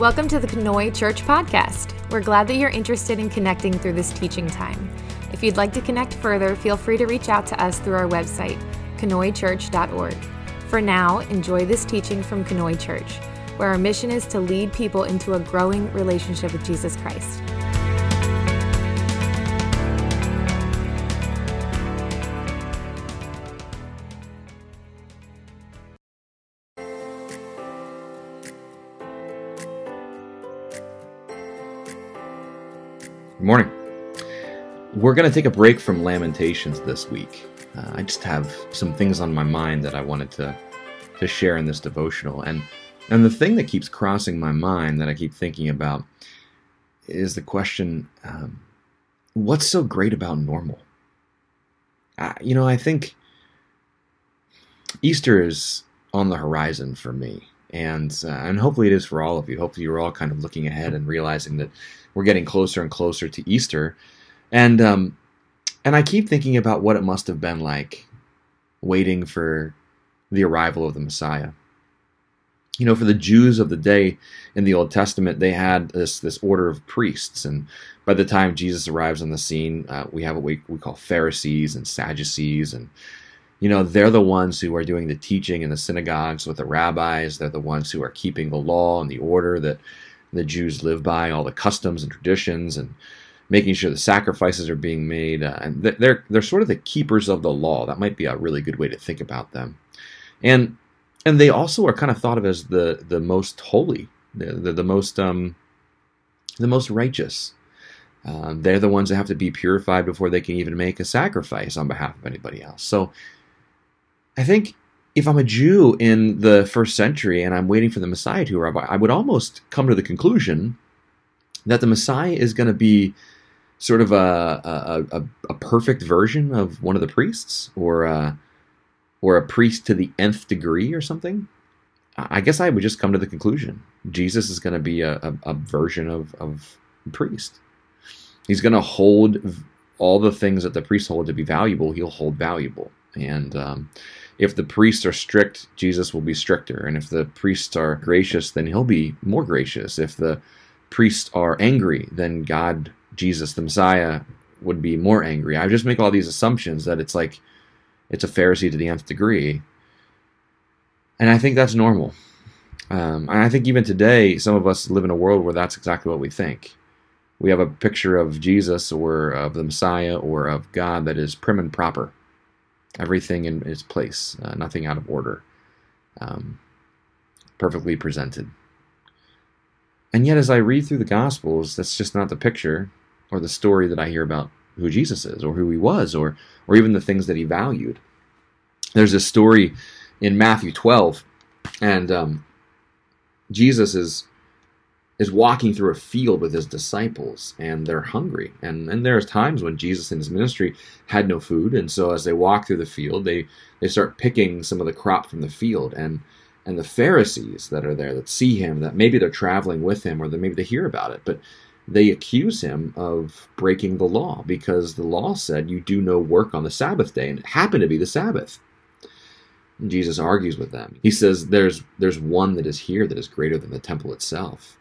Welcome to the Conoy Church Podcast. We're glad that you're interested in connecting through this teaching time. If you'd like to connect further, feel free to reach out to us through our website, conoychurch.org. For now, enjoy this teaching from Conoy Church, where our mission is to lead people into a growing relationship with Jesus Christ. Good morning. We're going to take a break from Lamentations this week. Uh, I just have some things on my mind that I wanted to to share in this devotional, and and the thing that keeps crossing my mind that I keep thinking about is the question: um, What's so great about normal? You know, I think Easter is on the horizon for me, and uh, and hopefully it is for all of you. Hopefully you're all kind of looking ahead and realizing that we're getting closer and closer to Easter, and um, and I keep thinking about what it must have been like waiting for the arrival of the Messiah. You know, for the Jews of the day in the Old Testament, they had this this order of priests, and by the time Jesus arrives on the scene, uh, we have what we, we call Pharisees and Sadducees, and you know they're the ones who are doing the teaching in the synagogues with the rabbis. They're the ones who are keeping the law and the order that the Jews live by, all the customs and traditions, and making sure the sacrifices are being made. Uh, and they're they're sort of the keepers of the law. That might be a really good way to think about them. And and they also are kind of thought of as the the most holy, the the, the most um, the most righteous. Uh, they're the ones that have to be purified before they can even make a sacrifice on behalf of anybody else. So I think if I'm a Jew in the first century and I'm waiting for the Messiah to arrive, I would almost come to the conclusion that the Messiah is going to be sort of a, a, a, a, perfect version of one of the priests or a, or a priest to the nth degree or something. I guess I would just come to the conclusion Jesus is going to be a, a, a version of, of priest. He's going to hold all the things that the priests hold to be valuable, he'll hold valuable. And um, if the priests are strict, Jesus will be stricter. And if the priests are gracious, then he'll be more gracious. If the priests are angry, then God, Jesus, the Messiah, would be more angry. I just make all these assumptions that it's like it's a Pharisee to the nth degree. And I think that's normal. Um, and I think even today, some of us live in a world where that's exactly what we think. We have a picture of Jesus or of the Messiah or of God that is prim and proper everything in its place, uh, nothing out of order, um, perfectly presented. And yet, as I read through the Gospels, that's just not the picture or the story that I hear about who Jesus is, or who he was, or or even the things that he valued. There's a story in Matthew 12, and um, Jesus is is walking through a field with his disciples and they're hungry. And and there's times when jesus in his ministry had no food and so as they walk through the field they they start picking some of the crop from the field and and the pharisees that are there that see him that maybe they're traveling with him or that maybe they hear about it but they accuse him of breaking the law because the law said you do no work on the sabbath day and it happened to be the sabbath. Jesus argues with them. He says there's there's one that is here that is greater than the temple itself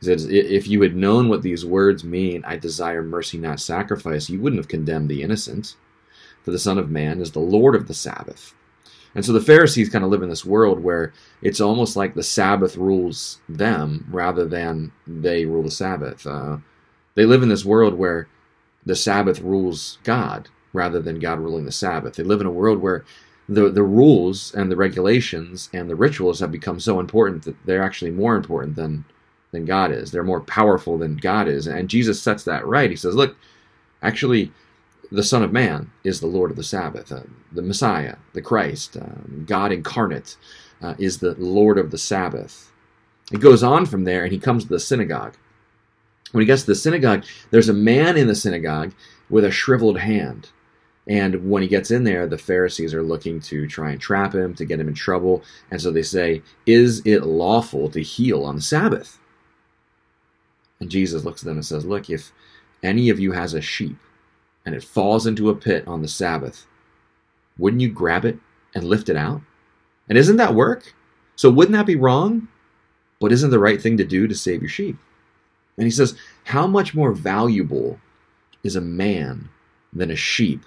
he says, If you had known what these words mean, I desire mercy, not sacrifice, you wouldn't have condemned the innocent. For the Son of Man is the Lord of the Sabbath. And so the Pharisees kind of live in this world where it's almost like the Sabbath rules them rather than they rule the Sabbath. Uh, they live in this world where the Sabbath rules God rather than God ruling the Sabbath. They live in a world where the, the rules and the regulations and the rituals have become so important that they're actually more important than than God is. They're more powerful than God is. And Jesus sets that right. He says, look, actually, the Son of Man is the Lord of the Sabbath. Uh, the Messiah, the Christ, uh, God incarnate, uh, is the Lord of the Sabbath. He goes on from there and he comes to the synagogue. When he gets to the synagogue, there's a man in the synagogue with a shriveled hand. And when he gets in there, the Pharisees are looking to try and trap him, to get him in trouble. And so they say, Is it lawful to heal on the Sabbath? And Jesus looks at them and says, Look, if any of you has a sheep and it falls into a pit on the Sabbath, wouldn't you grab it and lift it out? And isn't that work? So wouldn't that be wrong? but isn't the right thing to do to save your sheep? And he says, How much more valuable is a man than a sheep?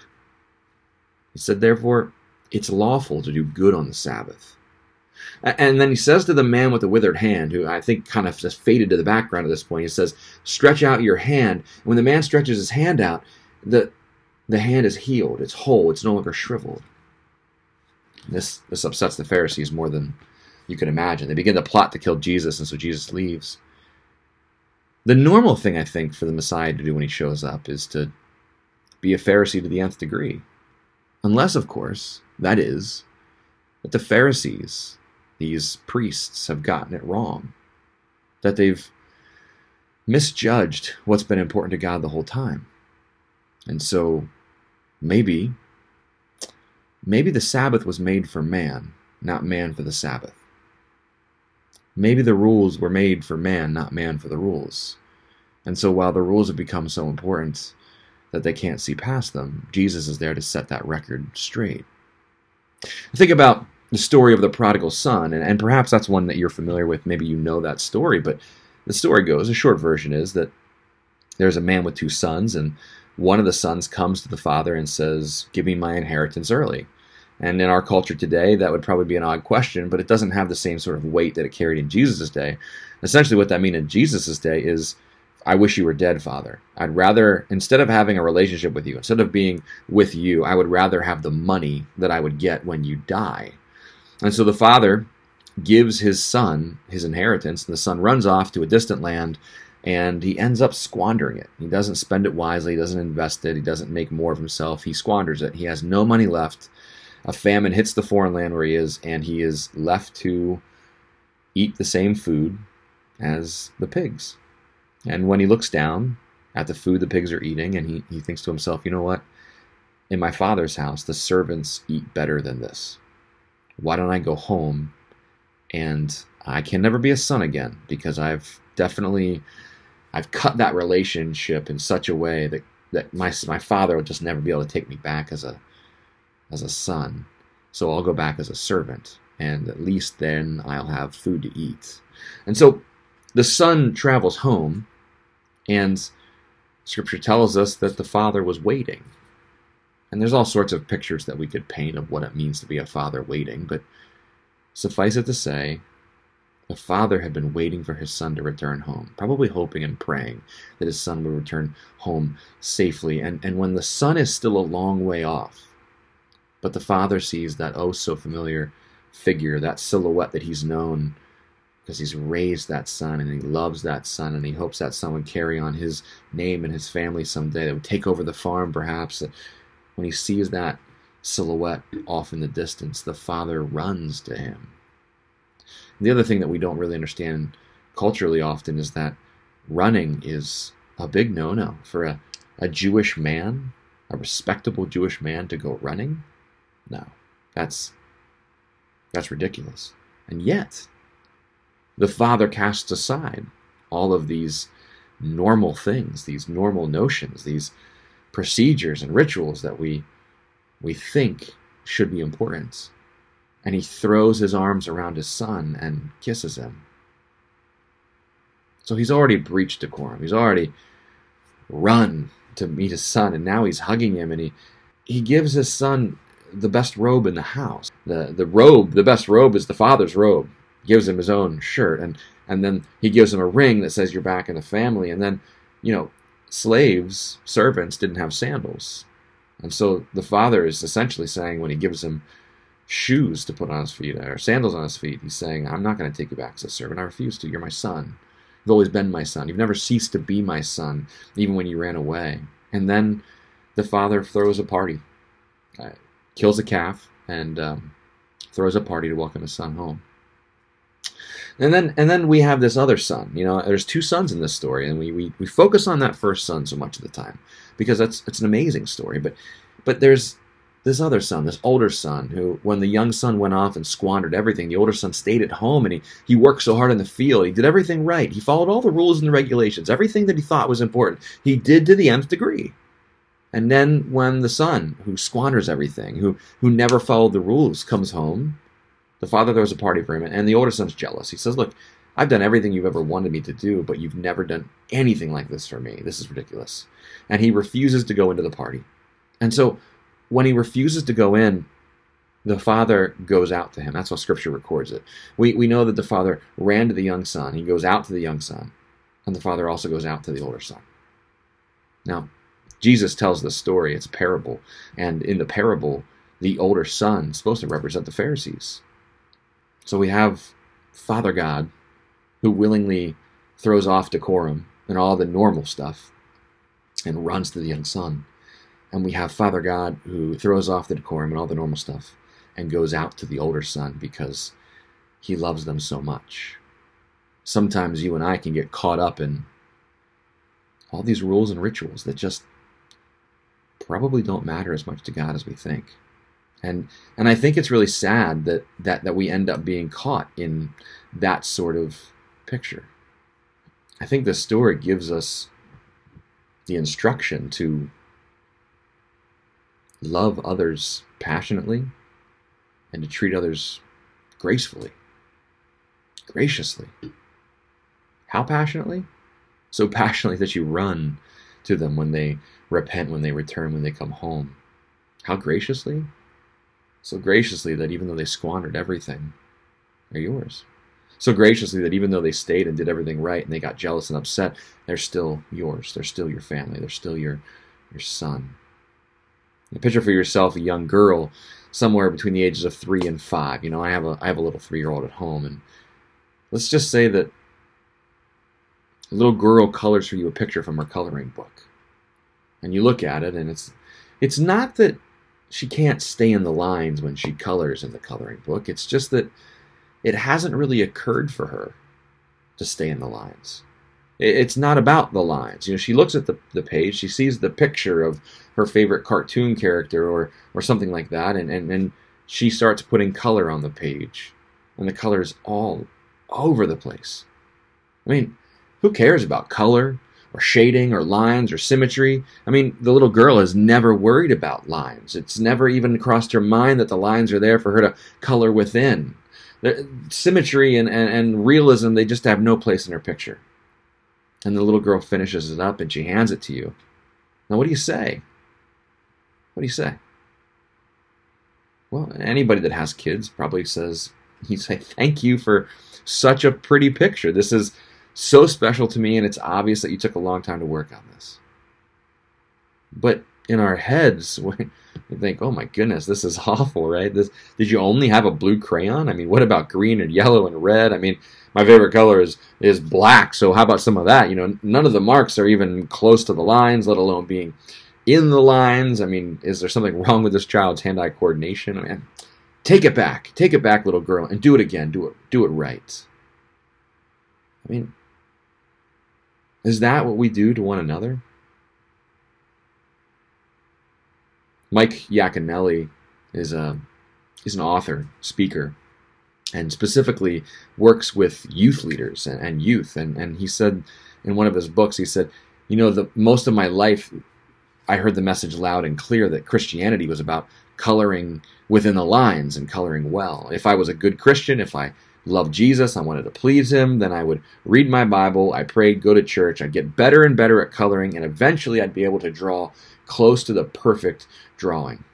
He said, Therefore, it's lawful to do good on the Sabbath. And then he says to the man with the withered hand, who I think kind of just faded to the background at this point, he says, Stretch out your hand. And when the man stretches his hand out, the, the hand is healed, it's whole, it's no longer shriveled. This, this upsets the Pharisees more than you can imagine. They begin to plot to kill Jesus, and so Jesus leaves. The normal thing, I think, for the Messiah to do when he shows up is to be a Pharisee to the nth degree. Unless, of course, that is, that the Pharisees, these priests, have gotten it wrong. That they've misjudged what's been important to God the whole time. And so maybe, maybe the Sabbath was made for man, not man for the Sabbath. Maybe the rules were made for man, not man for the rules. And so while the rules have become so important that they can't see past them, Jesus is there to set that record straight. Think about the story of the prodigal son, and, and perhaps that's one that you're familiar with. Maybe you know that story, but the story goes, a short version is that there's a man with two sons, and one of the sons comes to the father and says, Give me my inheritance early. And in our culture today, that would probably be an odd question, but it doesn't have the same sort of weight that it carried in Jesus' day. Essentially, what that means in Jesus' day is, I wish you were dead, Father. I'd rather, instead of having a relationship with you, instead of being with you, I would rather have the money that I would get when you die. And so the father gives his son his inheritance, and the son runs off to a distant land and he ends up squandering it. He doesn't spend it wisely, he doesn't invest it, he doesn't make more of himself, he squanders it. He has no money left a famine hits the foreign land where he is, and he is left to eat the same food as the pigs. And when he looks down at the food the pigs are eating, and he, he thinks to himself, you know what? In my father's house, the servants eat better than this. Why don't I go home and I can never be a son again because I've definitely I've cut that relationship in such a way that, that my my father will just never be able to take me back as a as a son. So I'll go back as a servant, and at least then I'll have food to eat. And so the son travels home, and scripture tells us that the father was waiting. And there's all sorts of pictures that we could paint of what it means to be a father waiting, but suffice it to say, the father had been waiting for his son to return home, probably hoping and praying that his son would return home safely. And, and when the son is still a long way off, but the father sees that oh so familiar figure, that silhouette that he's known because he's raised that son and he loves that son and he hopes that son would carry on his name and his family someday, that would take over the farm perhaps. When he sees that silhouette off in the distance, the father runs to him. The other thing that we don't really understand culturally often is that running is a big no no for a, a Jewish man, a respectable Jewish man to go running. No, that's that's ridiculous. And yet, the Father casts aside all of these normal things, these normal notions, these procedures and rituals that we we think should be important. And he throws his arms around his son and kisses him. So he's already breached decorum. He's already run to meet his son, and now he's hugging him, and he he gives his son the best robe in the house. The the robe, the best robe is the father's robe. Gives him his own shirt, and and then he gives him a ring that says you're back in the family. And then, you know, slaves, servants didn't have sandals, and so the father is essentially saying when he gives him shoes to put on his feet or sandals on his feet, he's saying, "I'm not going to take you back as a servant. I refuse to. You're my son. You've always been my son. You've never ceased to be my son, even when you ran away." And then the father throws a party kills a calf, and um, throws a party to welcome his son home. And then and then we have this other son. You know, there's two sons in this story, and we, we, we focus on that first son so much of the time because that's it's an amazing story. But but there's this other son, this older son, who when the young son went off and squandered everything, the older son stayed at home and he, he worked so hard in the field. He did everything right. He followed all the rules and the regulations, everything that he thought was important. He did to the nth degree. And then when the son, who squanders everything, who who never followed the rules, comes home, the father throws a party for him, and the older son's jealous. He says, "Look, I've done everything you've ever wanted me to do, but you've never done anything like this for me. This is ridiculous. And he refuses to go into the party. And so when he refuses to go in, the father goes out to him. That's how scripture records it. We, we know that the father ran to the young son. He goes out to the young son. And the father also goes out to the older son. Now, Jesus tells this story. It's a parable. And in the parable, the older son is supposed to represent the Pharisees. So we have Father God who willingly throws off decorum and all the normal stuff and runs to the young son. And we have Father God who throws off the decorum and all the normal stuff and goes out to the older son because he loves them so much. Sometimes you and I can get caught up in all these rules and rituals that just probably don't matter as much to God as we think. And and I think it's really sad that that that we end up being caught in that sort of picture. I think the story gives us the instruction to love others passionately and to treat others gracefully, graciously. How passionately? So passionately that you run to them when they repent, when they return, when they come home. How graciously? So graciously that even though they squandered everything, they're yours so graciously that even though they stayed and did everything right and they got jealous and upset, they're still yours. They're still your family. They're still your your son. Picture for yourself a young girl somewhere between the ages of three and five. You know, I have a I have a little three year old at home, and let's just say that a little girl colors for you a picture from her coloring book, and you look at it, and it's it's not that she can't stay in the lines when she colors in the coloring book. It's just that it hasn't really occurred for her to stay in the lines. It's not about the lines. You know, she looks at the, the page, she sees the picture of her favorite cartoon character or, or something like that, and, and, and she starts putting color on the page. And the color is all over the place. I mean, who cares about color or shading or lines or symmetry? I mean, the little girl has never worried about lines. It's never even crossed her mind that the lines are there for her to color within symmetry and, and, and realism, they just have no place in her picture. And the little girl finishes it up and she hands it to you. Now, what do you say? What do you say? Well, anybody that has kids probably says, you say, thank you for such a pretty picture. This is so special to me, and it's obvious that you took a long time to work on this. But in our heads, we think, oh my goodness, this is awful, right? This did you only have a blue crayon? I mean, what about green and yellow and red? I mean, my favorite color is is black, so how about some of that? You know, none of the marks are even close to the lines, let alone being in the lines. I mean, is there something wrong with this child's hand-eye coordination? I mean, take it back, take it back, little girl, and do it again. Do it, do it right. I mean, is that what we do to one another? Mike Yaconelli is a is an author, speaker, and specifically works with youth leaders and, and youth. And, and he said in one of his books, he said, you know, the most of my life, I heard the message loud and clear that Christianity was about coloring within the lines and coloring well. If I was a good Christian, if I loved Jesus, I wanted to please him, then I would read my Bible, I prayed, go to church, I'd get better and better at coloring, and eventually I'd be able to draw close to the perfect drawing.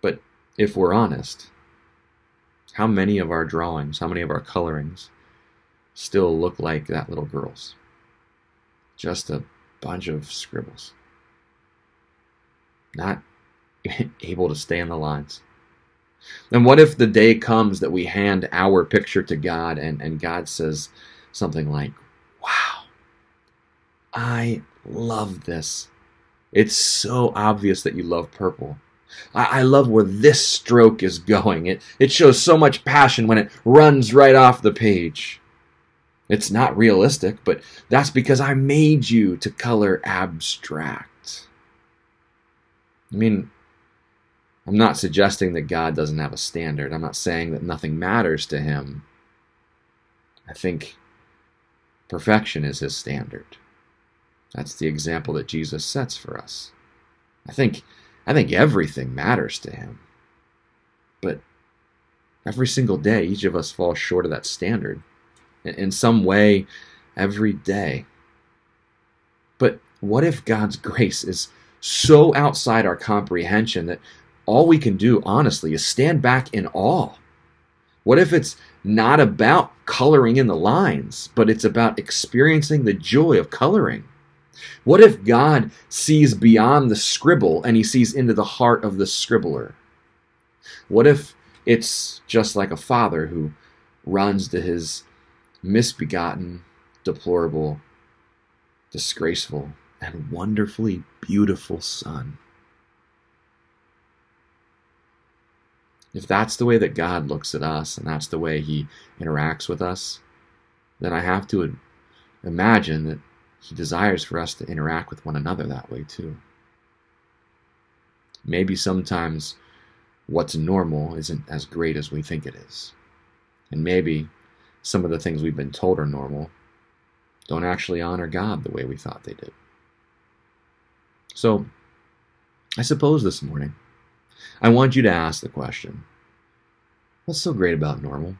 But if we're honest, how many of our drawings, how many of our colorings still look like that little girl's? Just a bunch of scribbles. Not able to stay in the lines. And what if the day comes that we hand our picture to God and, and God says something like, Wow, I love this. It's so obvious that you love purple. I, I love where this stroke is going. It, it shows so much passion when it runs right off the page. It's not realistic, but that's because I made you to color abstract. I mean, I'm not suggesting that God doesn't have a standard. I'm not saying that nothing matters to him. I think perfection is his standard. That's the example that Jesus sets for us. I think I think everything matters to him. But Every single day, each of us falls short of that standard in some way every day. But what if God's grace is so outside our comprehension that all we can do, honestly, is stand back in awe? What if it's not about coloring in the lines, but it's about experiencing the joy of coloring? What if God sees beyond the scribble and he sees into the heart of the scribbler? What if it's just like a father who runs to his misbegotten, deplorable, disgraceful, and wonderfully beautiful son? If that's the way that God looks at us and that's the way he interacts with us, then I have to imagine that he desires for us to interact with one another that way too. Maybe sometimes what's normal isn't as great as we think it is. And maybe some of the things we've been told are normal don't actually honor God the way we thought they did. So, I suppose this morning, I want you to ask the question What's so great about normal?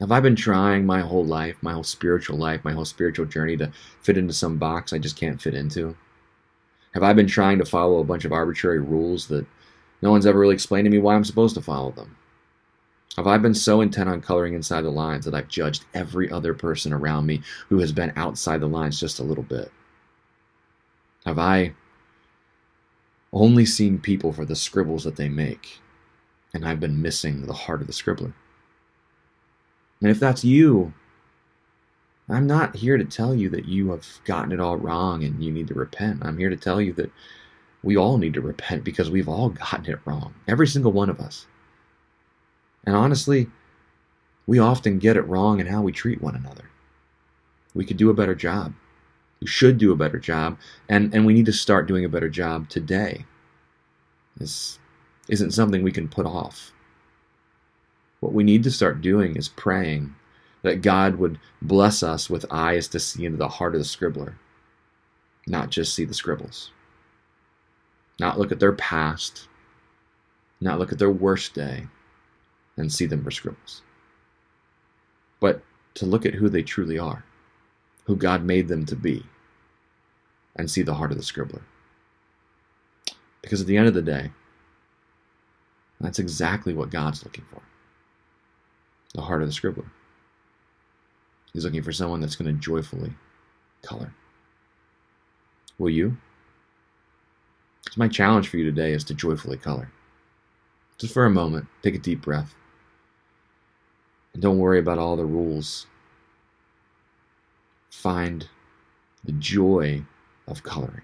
Have I been trying my whole life, my whole spiritual life, my whole spiritual journey to fit into some box I just can't fit into? Have I been trying to follow a bunch of arbitrary rules that no one's ever really explained to me why I'm supposed to follow them? Have I been so intent on coloring inside the lines that I've judged every other person around me who has been outside the lines just a little bit? Have I only seen people for the scribbles that they make, and I've been missing the heart of the scribbler? And if that's you, I'm not here to tell you that you have gotten it all wrong and you need to repent. I'm here to tell you that we all need to repent because we've all gotten it wrong. Every single one of us. And honestly, we often get it wrong in how we treat one another. We could do a better job. We should do a better job, and, and we need to start doing a better job today. This isn't something we can put off. What we need to start doing is praying that God would bless us with eyes to see into the heart of the scribbler, not just see the scribbles, not look at their past, not look at their worst day and see them for scribbles, but to look at who they truly are, who God made them to be, and see the heart of the scribbler. Because at the end of the day, that's exactly what God's looking for the heart of the scribbler. He's looking for someone that's going to joyfully color. Will you? Because my challenge for you today is to joyfully color. Just for a moment, take a deep breath. And don't worry about all the rules. Find the joy of coloring.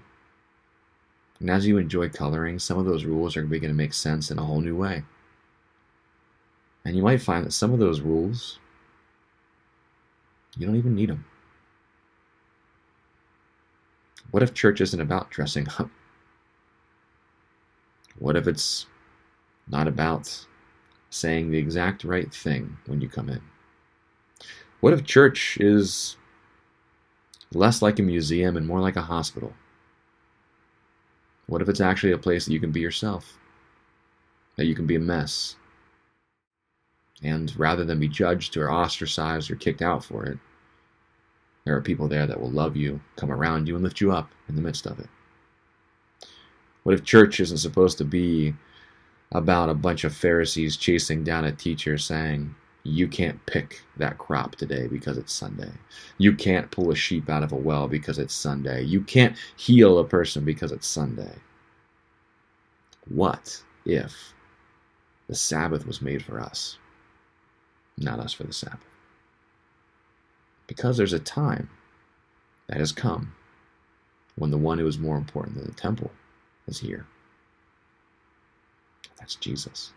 And as you enjoy coloring, some of those rules are going to make sense in a whole new way. And you might find that some of those rules, you don't even need them. What if church isn't about dressing up? What if it's not about saying the exact right thing when you come in? What if church is less like a museum and more like a hospital? What if it's actually a place that you can be yourself? That you can be a mess, and rather than be judged or ostracized or kicked out for it, there are people there that will love you, come around you, and lift you up in the midst of it. What if church isn't supposed to be about a bunch of Pharisees chasing down a teacher saying, You can't pick that crop today because it's Sunday. You can't pull a sheep out of a well because it's Sunday. You can't heal a person because it's Sunday. What if the Sabbath was made for us? not us for the Sabbath. Because there's a time that has come when the one who is more important than the temple is here. That's Jesus.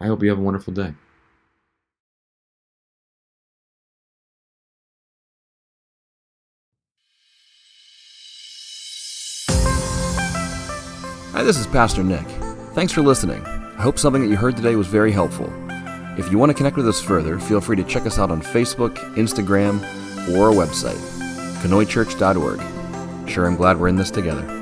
I hope you have a wonderful day. This is Pastor Nick. Thanks for listening. I hope something that you heard today was very helpful. If you want to connect with us further, feel free to check us out on Facebook, Instagram, or our website, conoychurch.org. Sure, I'm glad we're in this together.